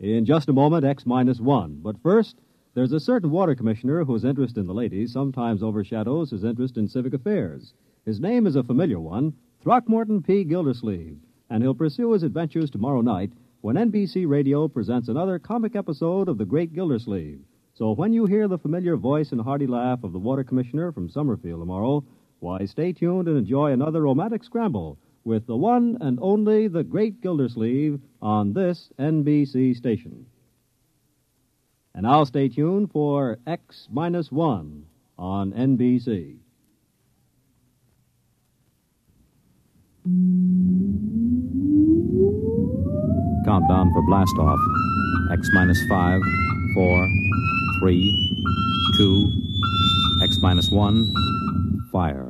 In just a moment, X minus one. But first, there's a certain water commissioner whose interest in the ladies sometimes overshadows his interest in civic affairs. His name is a familiar one, Throckmorton P. Gildersleeve, and he'll pursue his adventures tomorrow night when NBC Radio presents another comic episode of The Great Gildersleeve. So when you hear the familiar voice and hearty laugh of the water commissioner from Summerfield tomorrow, why, stay tuned and enjoy another romantic scramble with the one and only The Great Gildersleeve on this NBC station. And now stay tuned for X minus one on NBC. Countdown for blast off. X minus five, four, three, two, X minus one, fire.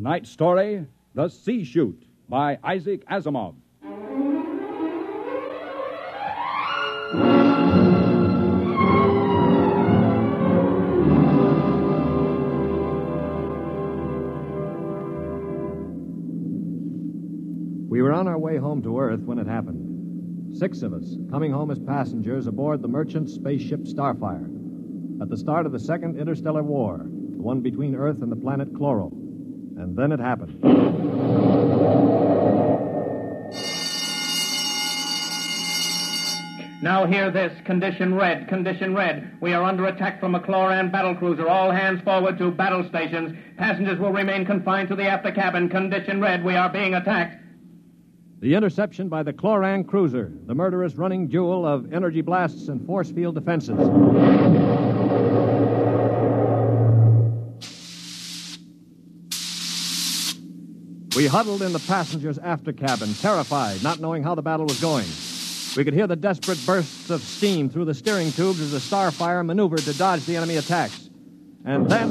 Tonight's story The C-Chute by Isaac Asimov. We were on our way home to Earth when it happened. Six of us, coming home as passengers aboard the merchant spaceship Starfire. At the start of the Second Interstellar War, the one between Earth and the planet Chloro. And then it happened. Now hear this. Condition red. Condition red. We are under attack from a Chloran battle cruiser. All hands forward to battle stations. Passengers will remain confined to the after cabin. Condition red. We are being attacked. The interception by the Chloran cruiser, the murderous running jewel of energy blasts and force field defenses. We huddled in the passengers' after cabin, terrified, not knowing how the battle was going. We could hear the desperate bursts of steam through the steering tubes as the Starfire maneuvered to dodge the enemy attacks. And then.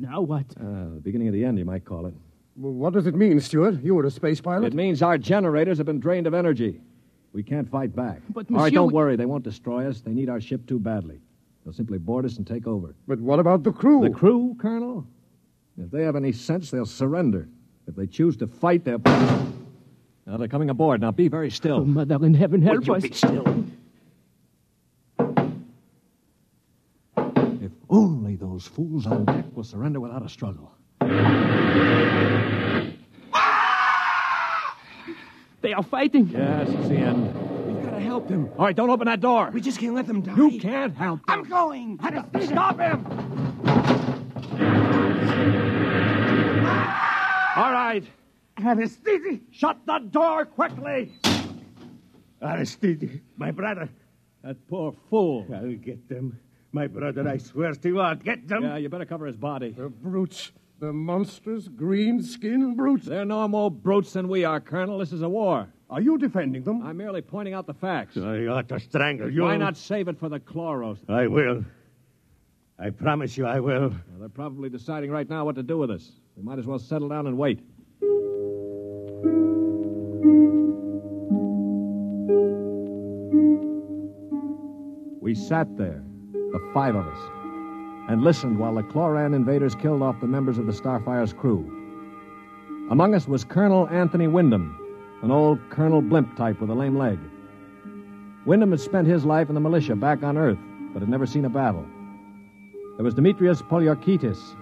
Now what? Uh, the beginning of the end, you might call it. Well, what does it mean, Stuart? You were a space pilot? It means our generators have been drained of energy. We can't fight back. But, All right, don't we- worry. They won't destroy us. They need our ship too badly. They'll simply board us and take over. But what about the crew? The crew, Colonel? If they have any sense, they'll surrender. If they choose to fight, they'll. Now they're coming aboard. Now be very still. Oh, still. Mother in heaven, help Would you us. be still? If only those fools on deck will surrender without a struggle. They are fighting. Yes, it's the end. We've got to help them. All right, don't open that door. We just can't let them die. You can't help them. I'm going. Stop him! All right, Aristide. shut the door quickly. Aristide, my brother. That poor fool. I'll get them. My brother, I swear to you, I'll get them. Yeah, you better cover his body. The brutes. The monstrous green skin brutes. They're no more brutes than we are, Colonel. This is a war. Are you defending them? I'm merely pointing out the facts. I ought to strangle you. Why not save it for the Chloros? I will. I promise you I will. Well, they're probably deciding right now what to do with us. We might as well settle down and wait. We sat there, the five of us, and listened while the Chloran invaders killed off the members of the Starfire's crew. Among us was Colonel Anthony Wyndham, an old Colonel Blimp type with a lame leg. Wyndham had spent his life in the militia back on Earth, but had never seen a battle. There was Demetrius Polyorketes,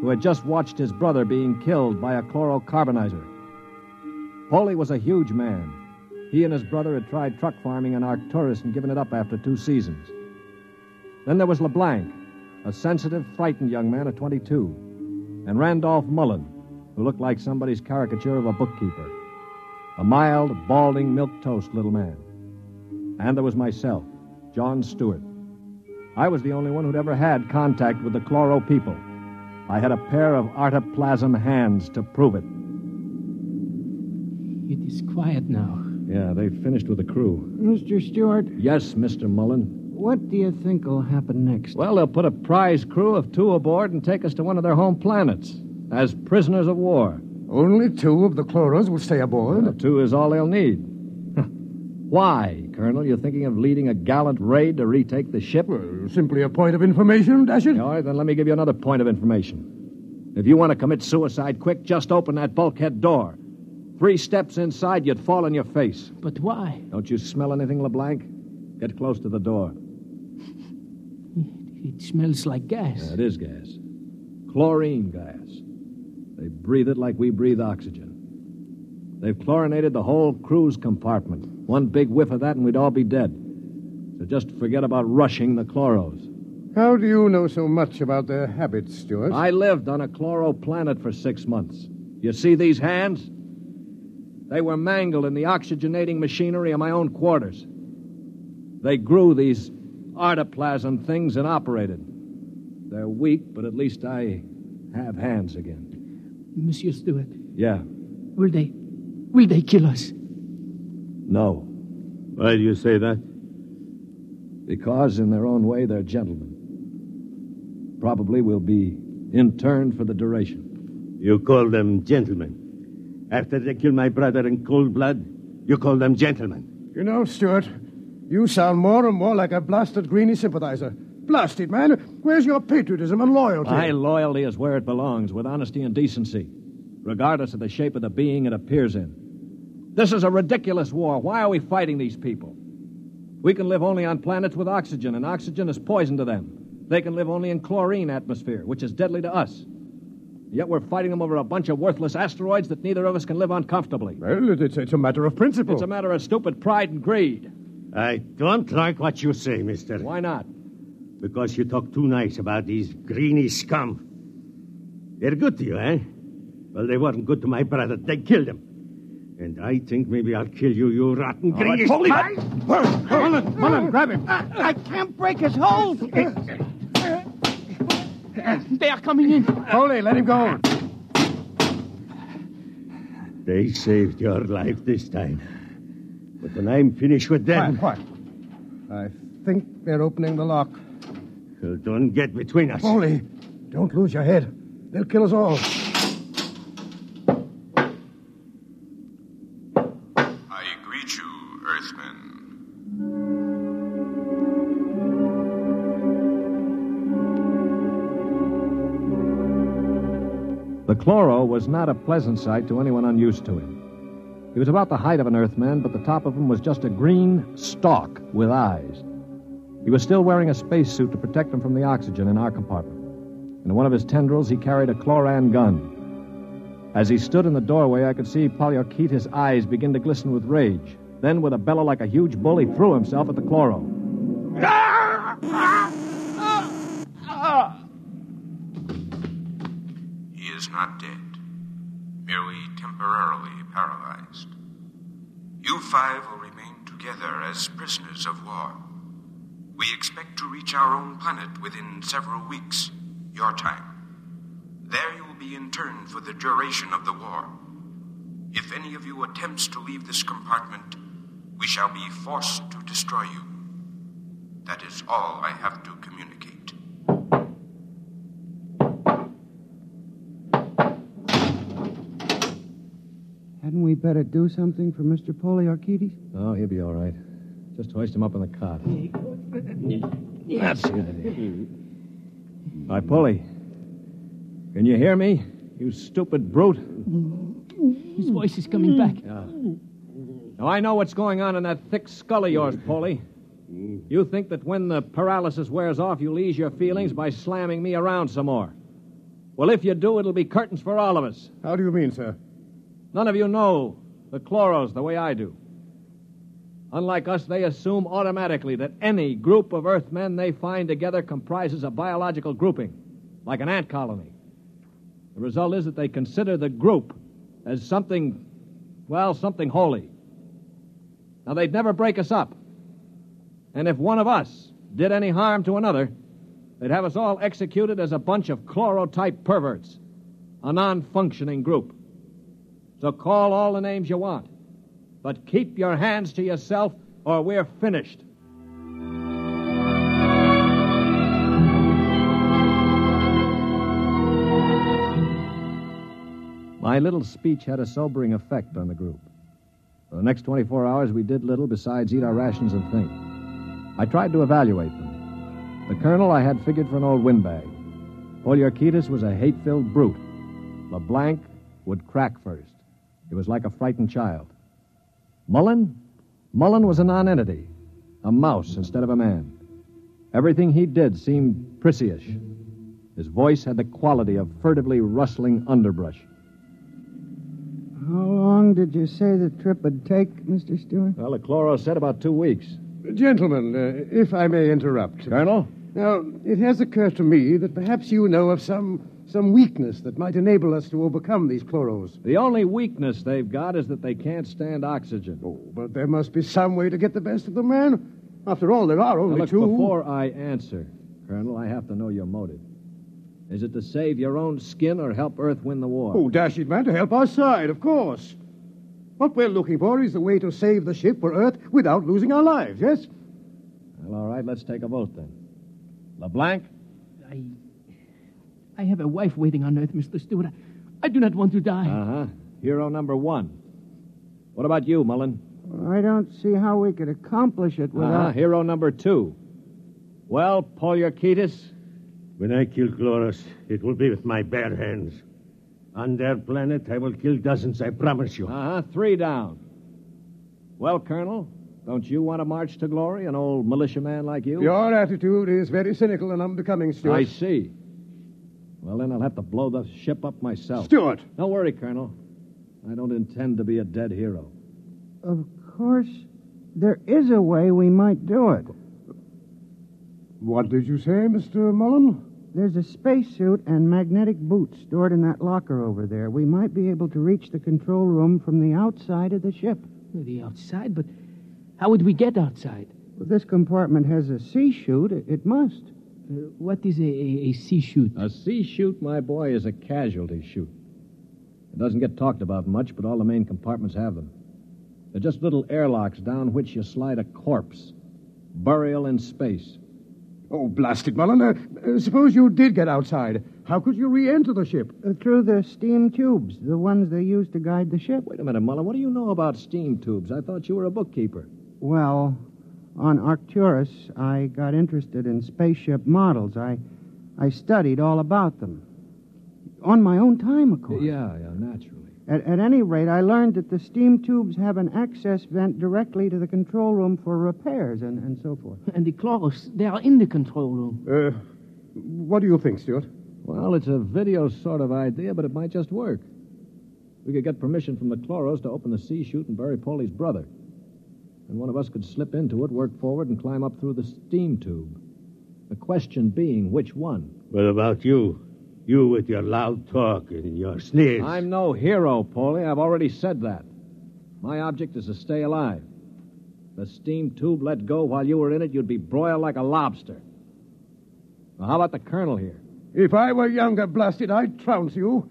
who had just watched his brother being killed by a chlorocarbonizer. Poley was a huge man. He and his brother had tried truck farming in Arcturus and given it up after two seasons. Then there was LeBlanc, a sensitive, frightened young man of 22, and Randolph Mullen, who looked like somebody's caricature of a bookkeeper. A mild, balding, milk toast little man. And there was myself, John Stewart. I was the only one who'd ever had contact with the Chloro people. I had a pair of artoplasm hands to prove it. It is quiet now. Yeah, they finished with the crew. Mr. Stewart, Yes, Mr. Mullen. What do you think will happen next? Well, they'll put a prize crew of two aboard and take us to one of their home planets as prisoners of war. Only two of the chloros will stay aboard. Well, two is all they'll need. Why, Colonel? You're thinking of leading a gallant raid to retake the ship? Well, simply a point of information, Dasher. All right, then let me give you another point of information. If you want to commit suicide quick, just open that bulkhead door. Three steps inside, you'd fall on your face. But why? Don't you smell anything, LeBlanc? Get close to the door. It smells like gas. Yeah, it is gas. Chlorine gas. They breathe it like we breathe oxygen. They've chlorinated the whole cruise compartment. One big whiff of that and we'd all be dead. So just forget about rushing the chloros. How do you know so much about their habits, Stewart? I lived on a chloro planet for six months. You see these hands? They were mangled in the oxygenating machinery of my own quarters. They grew these artoplasm things and operated. They're weak, but at least I have hands again. Monsieur Stewart, Yeah. will they. will they kill us? No. Why do you say that? Because, in their own way, they're gentlemen. Probably will be interned for the duration. You call them gentlemen. After they killed my brother in cold blood, you call them gentlemen. You know, Stewart, you sound more and more like a blasted Greenie sympathizer. Blasted, man. Where's your patriotism and loyalty? My loyalty is where it belongs, with honesty and decency, regardless of the shape of the being it appears in. This is a ridiculous war. Why are we fighting these people? We can live only on planets with oxygen, and oxygen is poison to them. They can live only in chlorine atmosphere, which is deadly to us. Yet we're fighting them over a bunch of worthless asteroids that neither of us can live on comfortably. Well, it's, it's a matter of principle. It's a matter of stupid pride and greed. I don't like what you say, mister. Why not? Because you talk too nice about these greeny scum. They're good to you, eh? Well, they weren't good to my brother. They killed him. And I think maybe I'll kill you, you rotten greeny... Holy Mullen, Mullen, grab him. I can't break his hold. They are coming in. Holy, let him go. They saved your life this time. But when I'm finished with them... Quiet, quiet. I think they're opening the lock. Well, don't get between us. Holy, don't lose your head. They'll kill us all. I greet you, Earthmen. The chloro was not a pleasant sight to anyone unused to him. He was about the height of an Earthman, but the top of him was just a green stalk with eyes. He was still wearing a spacesuit to protect him from the oxygen in our compartment. In one of his tendrils, he carried a chloran gun. As he stood in the doorway, I could see Polyorketes' eyes begin to glisten with rage. Then, with a bellow like a huge bull, he threw himself at the chloro. He is not dead, merely temporarily paralyzed. You five will remain together as prisoners of war. We expect to reach our own planet within several weeks, your time. There you will be interned for the duration of the war. If any of you attempts to leave this compartment, we shall be forced to destroy you. That is all I have to communicate. Hadn't we better do something for Mr. Polly, Polyorketes? Oh, he'll be all right. Just hoist him up on the cot. That's the idea. Hi, Polly. Can you hear me? You stupid brute. His voice is coming back. Now, I know what's going on in that thick skull of yours, Polly. You think that when the paralysis wears off, you'll ease your feelings by slamming me around some more. Well, if you do, it'll be curtains for all of us. How do you mean, sir? None of you know the chloros the way I do. Unlike us, they assume automatically that any group of Earthmen they find together comprises a biological grouping, like an ant colony. The result is that they consider the group as something, well, something holy. Now, they'd never break us up. And if one of us did any harm to another, they'd have us all executed as a bunch of chlorotype perverts, a non functioning group. So call all the names you want. But keep your hands to yourself, or we're finished. My little speech had a sobering effect on the group. For the next 24 hours, we did little besides eat our rations and think. I tried to evaluate them. The colonel I had figured for an old windbag. Polyorketes was a hate filled brute. LeBlanc would crack first. He was like a frightened child. Mullen? Mullen was a nonentity, a mouse instead of a man. Everything he did seemed prissyish. His voice had the quality of furtively rustling underbrush. How long did you say the trip would take, Mr. Stewart? Well, the chloro said about two weeks. Gentlemen, uh, if I may interrupt. Colonel? Now, it has occurred to me that perhaps you know of some some weakness that might enable us to overcome these chloros. The only weakness they've got is that they can't stand oxygen. Oh, but there must be some way to get the best of them, man. After all, there are only now, look, two. Before I answer, Colonel, I have to know your motive. Is it to save your own skin or help Earth win the war? Oh, dash it, man, to help our side, of course. What we're looking for is the way to save the ship for Earth without losing our lives, yes? Well, all right, let's take a vote then. LeBlanc? I. I have a wife waiting on Earth, Mr. Stewart. I, I do not want to die. Uh huh. Hero number one. What about you, Mullen? I don't see how we could accomplish it without. Uh-huh. Hero number two. Well, Polyorketes? When I kill Chloros, it will be with my bare hands. On their planet, I will kill dozens, I promise you. Uh huh. Three down. Well, Colonel, don't you want to march to glory, an old militiaman like you? Your attitude is very cynical and unbecoming, Stuart. I see. Well, then I'll have to blow the ship up myself. Stuart! Don't worry, Colonel. I don't intend to be a dead hero. Of course, there is a way we might do it. What did you say, Mr. Mullen? There's a spacesuit and magnetic boots stored in that locker over there. We might be able to reach the control room from the outside of the ship. The outside? But how would we get outside? Well, this compartment has a C-chute. It, it must. Uh, what is a, a, a C-chute? A C-chute, my boy, is a casualty chute. It doesn't get talked about much, but all the main compartments have them. They're just little airlocks down which you slide a corpse. Burial in space. Oh, blast it, Mullen. Uh, uh, suppose you did get outside. How could you re enter the ship? Uh, through the steam tubes, the ones they use to guide the ship. Wait a minute, Mullen. What do you know about steam tubes? I thought you were a bookkeeper. Well, on Arcturus, I got interested in spaceship models. I, I studied all about them. On my own time, of course. Yeah, yeah, naturally. At, at any rate, I learned that the steam tubes have an access vent directly to the control room for repairs and, and so forth. And the chloros, they are in the control room. Uh, what do you think, Stuart? Well, it's a video sort of idea, but it might just work. We could get permission from the chloros to open the C-chute and bury Polly's brother. And one of us could slip into it, work forward, and climb up through the steam tube. The question being, which one? What about you? You with your loud talk and your sneers. I'm no hero, Polly. I've already said that. My object is to stay alive. The steam tube let go while you were in it, you'd be broiled like a lobster. Now, how about the colonel here? If I were younger, blasted, I'd trounce you.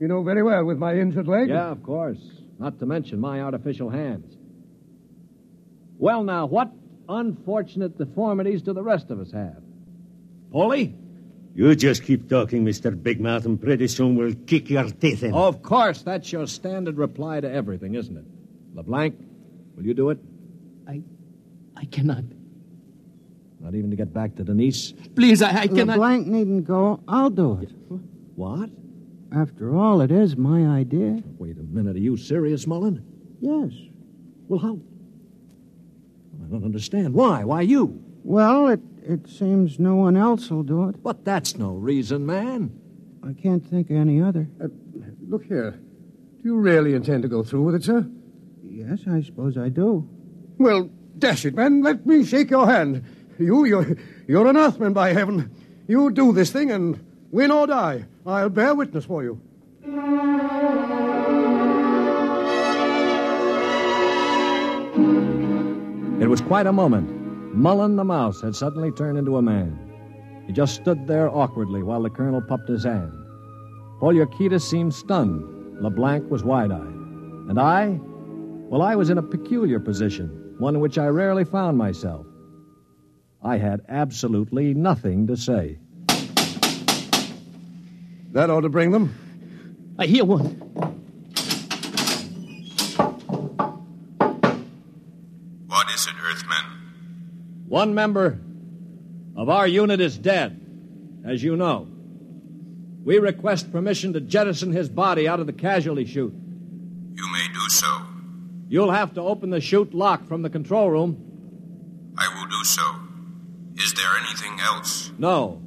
You know very well with my injured leg. Yeah, of course. Not to mention my artificial hands. Well, now, what unfortunate deformities do the rest of us have? Polly? You just keep talking, Mr. Big Mouth, and pretty soon we'll kick your teeth in. Of course, that's your standard reply to everything, isn't it? LeBlanc, will you do it? I. I cannot. Not even to get back to Denise? Please, I, I cannot. LeBlanc needn't go. I'll do it. What? After all, it is my idea. Wait a minute. Are you serious, Mullen? Yes. Well, how? I don't understand. Why? Why you? Well, it, it seems no one else will do it. But that's no reason, man. I can't think of any other. Uh, look here. Do you really intend to go through with it, sir? Yes, I suppose I do. Well, dash it, man. Let me shake your hand. You, you're, you're an Earthman, by heaven. You do this thing and win or die. I'll bear witness for you. It was quite a moment. Mullen the mouse had suddenly turned into a man. He just stood there awkwardly while the colonel puffed his hand. Polyorketes seemed stunned. LeBlanc was wide eyed. And I? Well, I was in a peculiar position, one in which I rarely found myself. I had absolutely nothing to say. That ought to bring them. I hear one. One member of our unit is dead, as you know. We request permission to jettison his body out of the casualty chute. You may do so. You'll have to open the chute lock from the control room. I will do so. Is there anything else? No,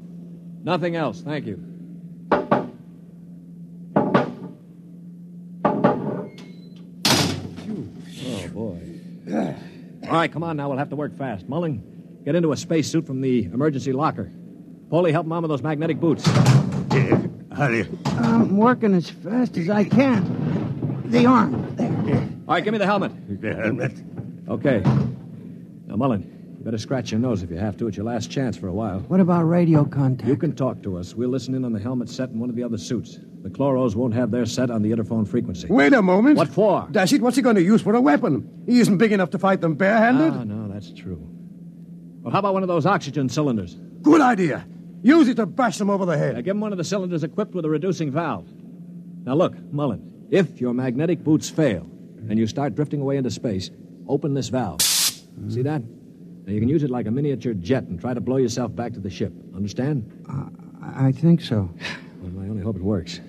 nothing else. Thank you. Oh, boy. All right, come on now. We'll have to work fast. Mullen, get into a spacesuit from the emergency locker. Polly, help Mom with those magnetic boots. Here, hurry. I'm working as fast as I can. The arm. There. All right, give me the helmet. The helmet. Okay. Now, Mullen, you better scratch your nose if you have to. It's your last chance for a while. What about radio contact? You can talk to us. We'll listen in on the helmet set in one of the other suits. The chloros won't have their set on the interphone frequency. Wait a moment. What for? Dash it, what's he going to use for a weapon? He isn't big enough to fight them barehanded. Ah, no, that's true. Well, how about one of those oxygen cylinders? Good idea. Use it to bash them over the head. Now, give him one of the cylinders equipped with a reducing valve. Now, look, Mullen, if your magnetic boots fail and you start drifting away into space, open this valve. See that? Now, you can use it like a miniature jet and try to blow yourself back to the ship. Understand? I I think so. Well, I only hope it works.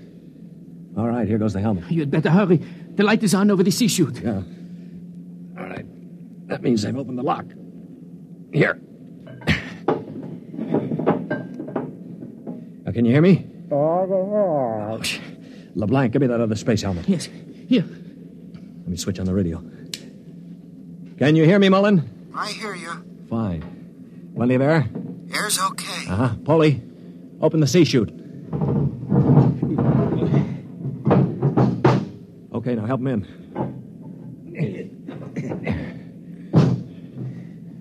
All right, here goes the helmet. You'd better hurry. The light is on over the C-chute. Yeah. All right. That means I've opened the lock. Here. Now, can you hear me? Oh, LeBlanc, give me that other space helmet. Yes. Here. Let me switch on the radio. Can you hear me, Mullen? I hear you. Fine. Plenty of air? Air's okay. Uh huh. Polly, open the C-chute. Okay, now help him in.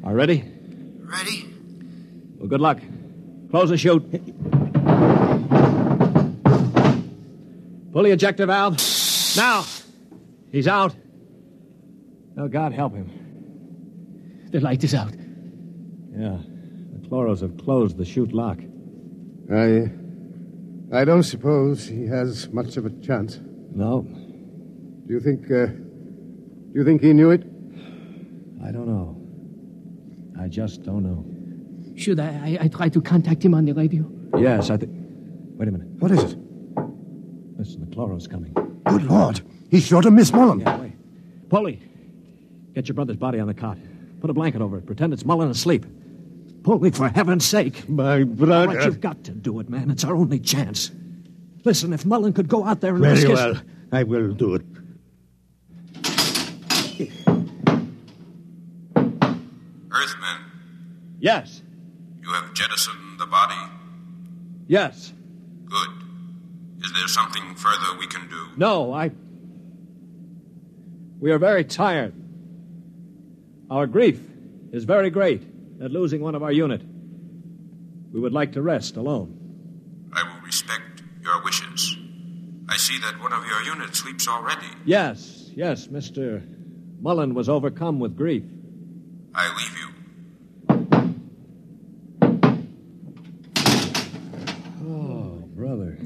Are ready? Ready? Well, good luck. Close the chute. Pull the ejector valve. Now. He's out. Oh, God help him. The light is out. Yeah. The chloros have closed the chute lock. I. I don't suppose he has much of a chance. No, Do you think. Uh, do you think he knew it? I don't know. I just don't know. Should I, I, I try to contact him on the radio? Yes, I think. Wait a minute. What is it? Listen, the chloros coming. Good Lord. He's sure to miss Mullen. Yeah, wait. Polly, get your brother's body on the cot. Put a blanket over it. Pretend it's Mullen asleep. Polly, for heaven's sake. My All brother. right, uh, you've got to do it, man. It's our only chance. Listen, if Mullen could go out there and Very risk his- well. I will do it. Earthman, Yes. you have jettisoned the body. Yes. Good. Is there something further we can do? No, I. We are very tired. Our grief is very great at losing one of our unit. We would like to rest alone. I will respect your wishes. I see that one of your units sleeps already. Yes, yes, Mr. Mullen was overcome with grief. I leave you. Oh, brother.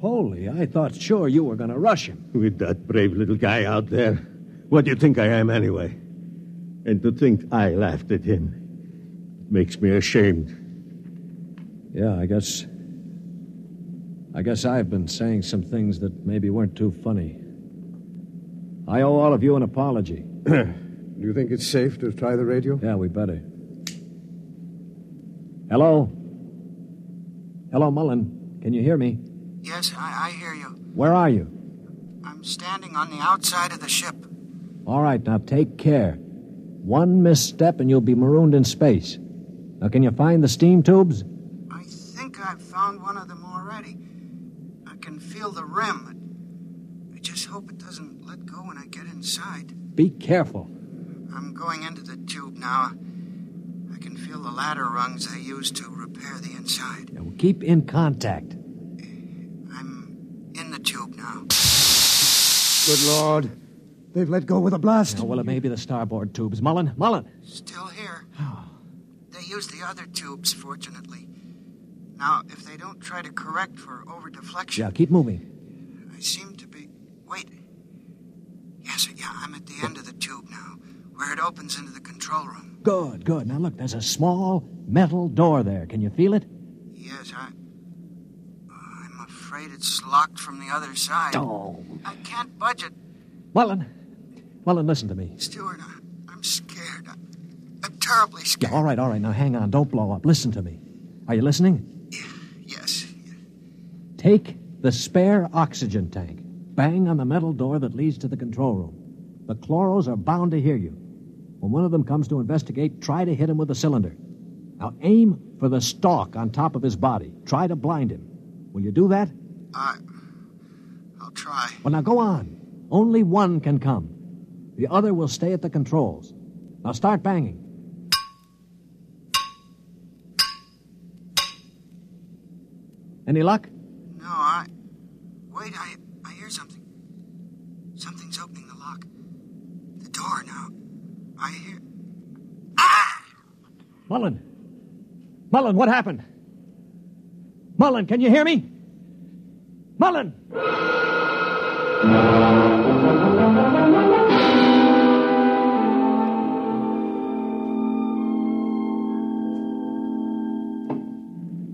Polly, I thought sure you were going to rush him. With that brave little guy out there. What do you think I am, anyway? And to think I laughed at him it makes me ashamed. Yeah, I guess. I guess I've been saying some things that maybe weren't too funny. I owe all of you an apology. Do you think it's safe to try the radio? Yeah, we better. Hello? Hello, Mullen. can you hear me? Yes, I, I hear you. Where are you? I'm standing on the outside of the ship. All right, now take care. One misstep and you'll be marooned in space. Now, can you find the steam tubes? I think I've found one of them already. I can feel the rim. I just hope it doesn't let go when I get inside. Be careful. I'm going into the tube now. I can feel the ladder rungs they used to repair the inside. Now, keep in contact. I'm in the tube now. Good Lord. They've let go with a blast. Now, well, it may be the starboard tubes. Mullen, Mullen. Still here. they use the other tubes, fortunately. Now, if they don't try to correct for over deflection. Yeah, keep moving. I seem to be. Wait. Yes, yeah, I'm at the end of the tube now, where it opens into the control room. Good, good. Now, look, there's a small metal door there. Can you feel it? Yes, I. I'm afraid it's locked from the other side. Oh. I can't budge it. Mullen. Mullen, uh, listen to me. Stuart, I, I'm scared. I, I'm terribly scared. Yeah, all right, all right. Now, hang on. Don't blow up. Listen to me. Are you listening? Yeah, Yes. Take the spare oxygen tank. Bang on the metal door that leads to the control room. The chloros are bound to hear you. When one of them comes to investigate, try to hit him with a cylinder. Now aim for the stalk on top of his body. Try to blind him. Will you do that? I. I'll try. Well, now go on. Only one can come. The other will stay at the controls. Now start banging. Any luck? No, I. Wait, I. I hear something. Something's opening the lock. The door now. I hear. Ah! Mullen. Mullen, what happened? Mullen, can you hear me? Mullen!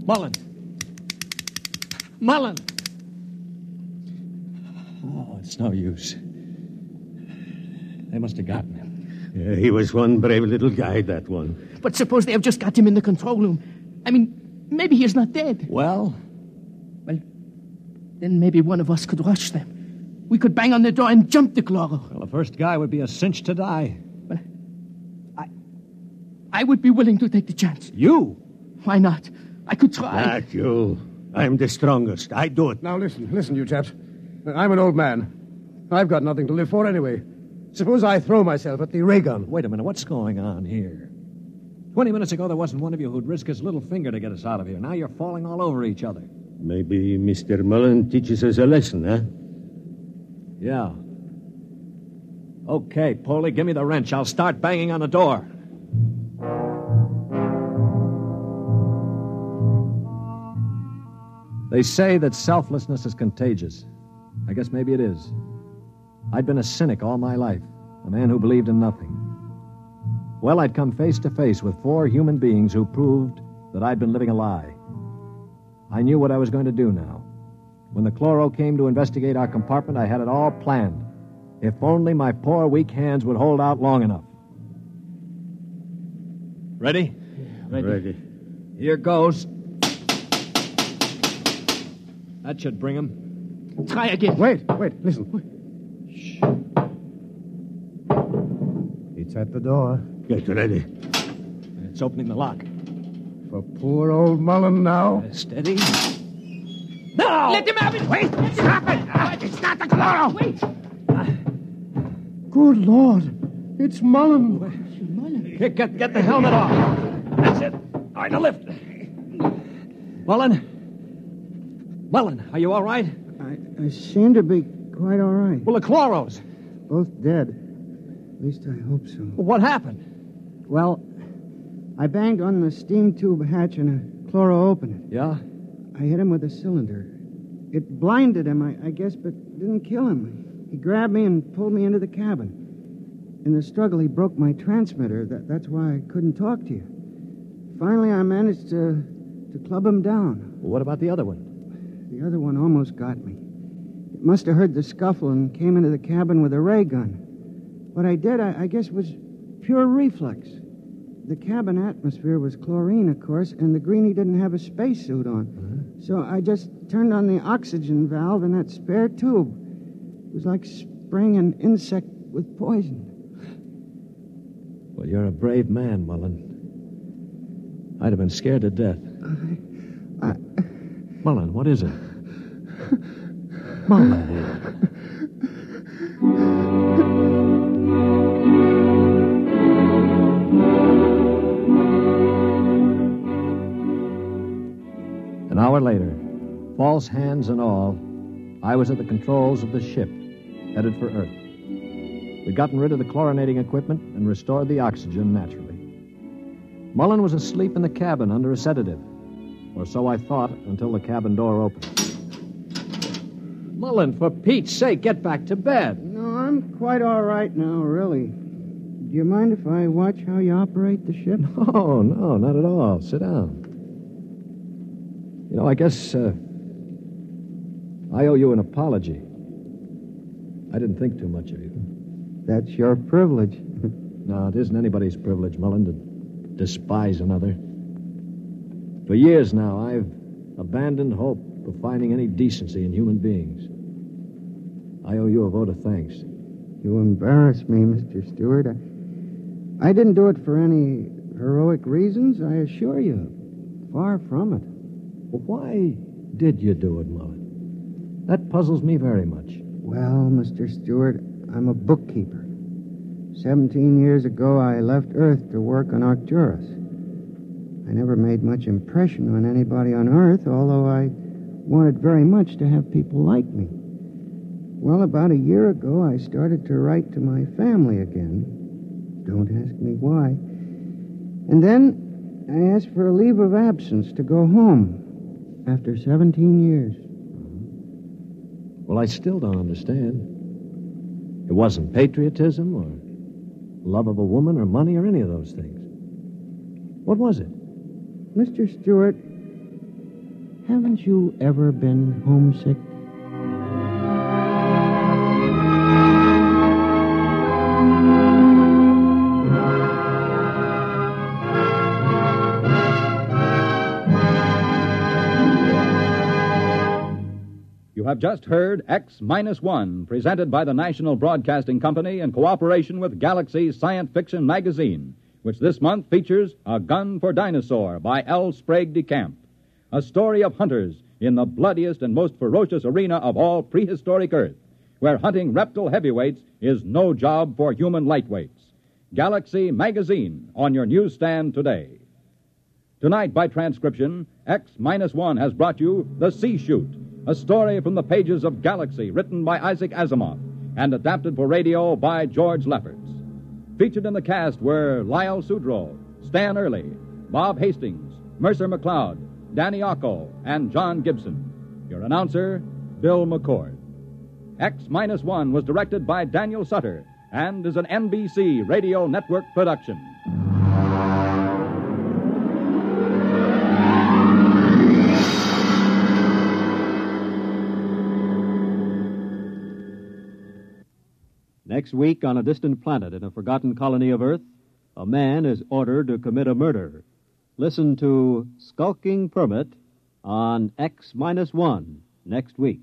Mullen. Mullen! Oh, it's no use. They must have gotten him. Yeah, he was one brave little guy, that one. But suppose they have just got him in the control room. I mean, maybe he's not dead. Well? Well, then maybe one of us could rush them. We could bang on the door and jump the chloro. Well, the first guy would be a cinch to die. Well, I, I would be willing to take the chance. You? Why not? I could try. Not you. I'm the strongest. I do it. Now listen, listen, you chaps. I'm an old man. I've got nothing to live for anyway. Suppose I throw myself at the ray gun. Wait a minute, what's going on here? Twenty minutes ago, there wasn't one of you who'd risk his little finger to get us out of here. Now you're falling all over each other. Maybe Mr. Mullen teaches us a lesson, huh? Yeah. Okay, Polly, give me the wrench. I'll start banging on the door. They say that selflessness is contagious. I guess maybe it is. I'd been a cynic all my life, a man who believed in nothing. Well, I'd come face to face with four human beings who proved that I'd been living a lie. I knew what I was going to do now. When the chloro came to investigate our compartment, I had it all planned. If only my poor weak hands would hold out long enough. Ready? Ready. Ready. Here goes. That should bring him. Try again. Wait, wait, listen. Shh. It's at the door. Get ready. It's opening the lock. For poor old Mullen now. Uh, steady. No! Let him have it! Wait! Stop it! Ah. It's not the chloro! Wait! Good Lord. It's Mullen. Get, get, get the helmet off. That's it. All right, now lift. Mullen? Mullen, are you all right? I, I seem to be quite all right. Well, the chloros. Both dead. At least I hope so. Well, what happened? Well, I banged on the steam tube hatch and a chloro opened it. Yeah? I hit him with a cylinder. It blinded him, I, I guess, but didn't kill him. He grabbed me and pulled me into the cabin. In the struggle, he broke my transmitter. That, that's why I couldn't talk to you. Finally, I managed to, to club him down. Well, what about the other one? The other one almost got me. It must have heard the scuffle and came into the cabin with a ray gun. What I did, I, I guess, was pure reflex. The cabin atmosphere was chlorine, of course, and the greenie didn't have a spacesuit on. Uh-huh. So I just turned on the oxygen valve in that spare tube. It was like spraying an insect with poison. Well, you're a brave man, Mullen. I'd have been scared to death. I... Mullen, what is it? Mullen. An hour later, false hands and all, I was at the controls of the ship, headed for Earth. We'd gotten rid of the chlorinating equipment and restored the oxygen naturally. Mullen was asleep in the cabin under a sedative, or so I thought until the cabin door opened. Mullen, for Pete's sake, get back to bed. No, I'm quite all right now, really. Do you mind if I watch how you operate the ship? No, no, not at all. Sit down. You know, I guess uh, I owe you an apology. I didn't think too much of you. That's your privilege. no, it isn't anybody's privilege, Mullen, to despise another. For years now, I've abandoned hope of finding any decency in human beings. I owe you a vote of thanks. You embarrass me, Mr. Stewart. I, I didn't do it for any heroic reasons, I assure you. Far from it. Well, why did you do it, Mullen? That puzzles me very much. Well, Mr. Stewart, I'm a bookkeeper. Seventeen years ago, I left Earth to work on Arcturus. I never made much impression on anybody on Earth, although I wanted very much to have people like me. Well, about a year ago, I started to write to my family again. Don't ask me why. And then I asked for a leave of absence to go home after 17 years. Well, I still don't understand. It wasn't patriotism or love of a woman or money or any of those things. What was it? Mr. Stewart, haven't you ever been homesick? You have just heard X Minus One, presented by the National Broadcasting Company in cooperation with Galaxy Science Fiction Magazine, which this month features A Gun for Dinosaur by L. Sprague de Camp, a story of hunters in the bloodiest and most ferocious arena of all prehistoric Earth, where hunting reptile heavyweights is no job for human lightweights. Galaxy Magazine on your newsstand today. Tonight, by transcription, X Minus One has brought you The C-Chute a story from the pages of Galaxy, written by Isaac Asimov and adapted for radio by George Lefferts. Featured in the cast were Lyle Sudrow, Stan Early, Bob Hastings, Mercer McLeod, Danny Ocko, and John Gibson. Your announcer, Bill McCord. X Minus One was directed by Daniel Sutter and is an NBC Radio Network production. Next week, on a distant planet in a forgotten colony of Earth, a man is ordered to commit a murder. Listen to Skulking Permit on X minus one next week.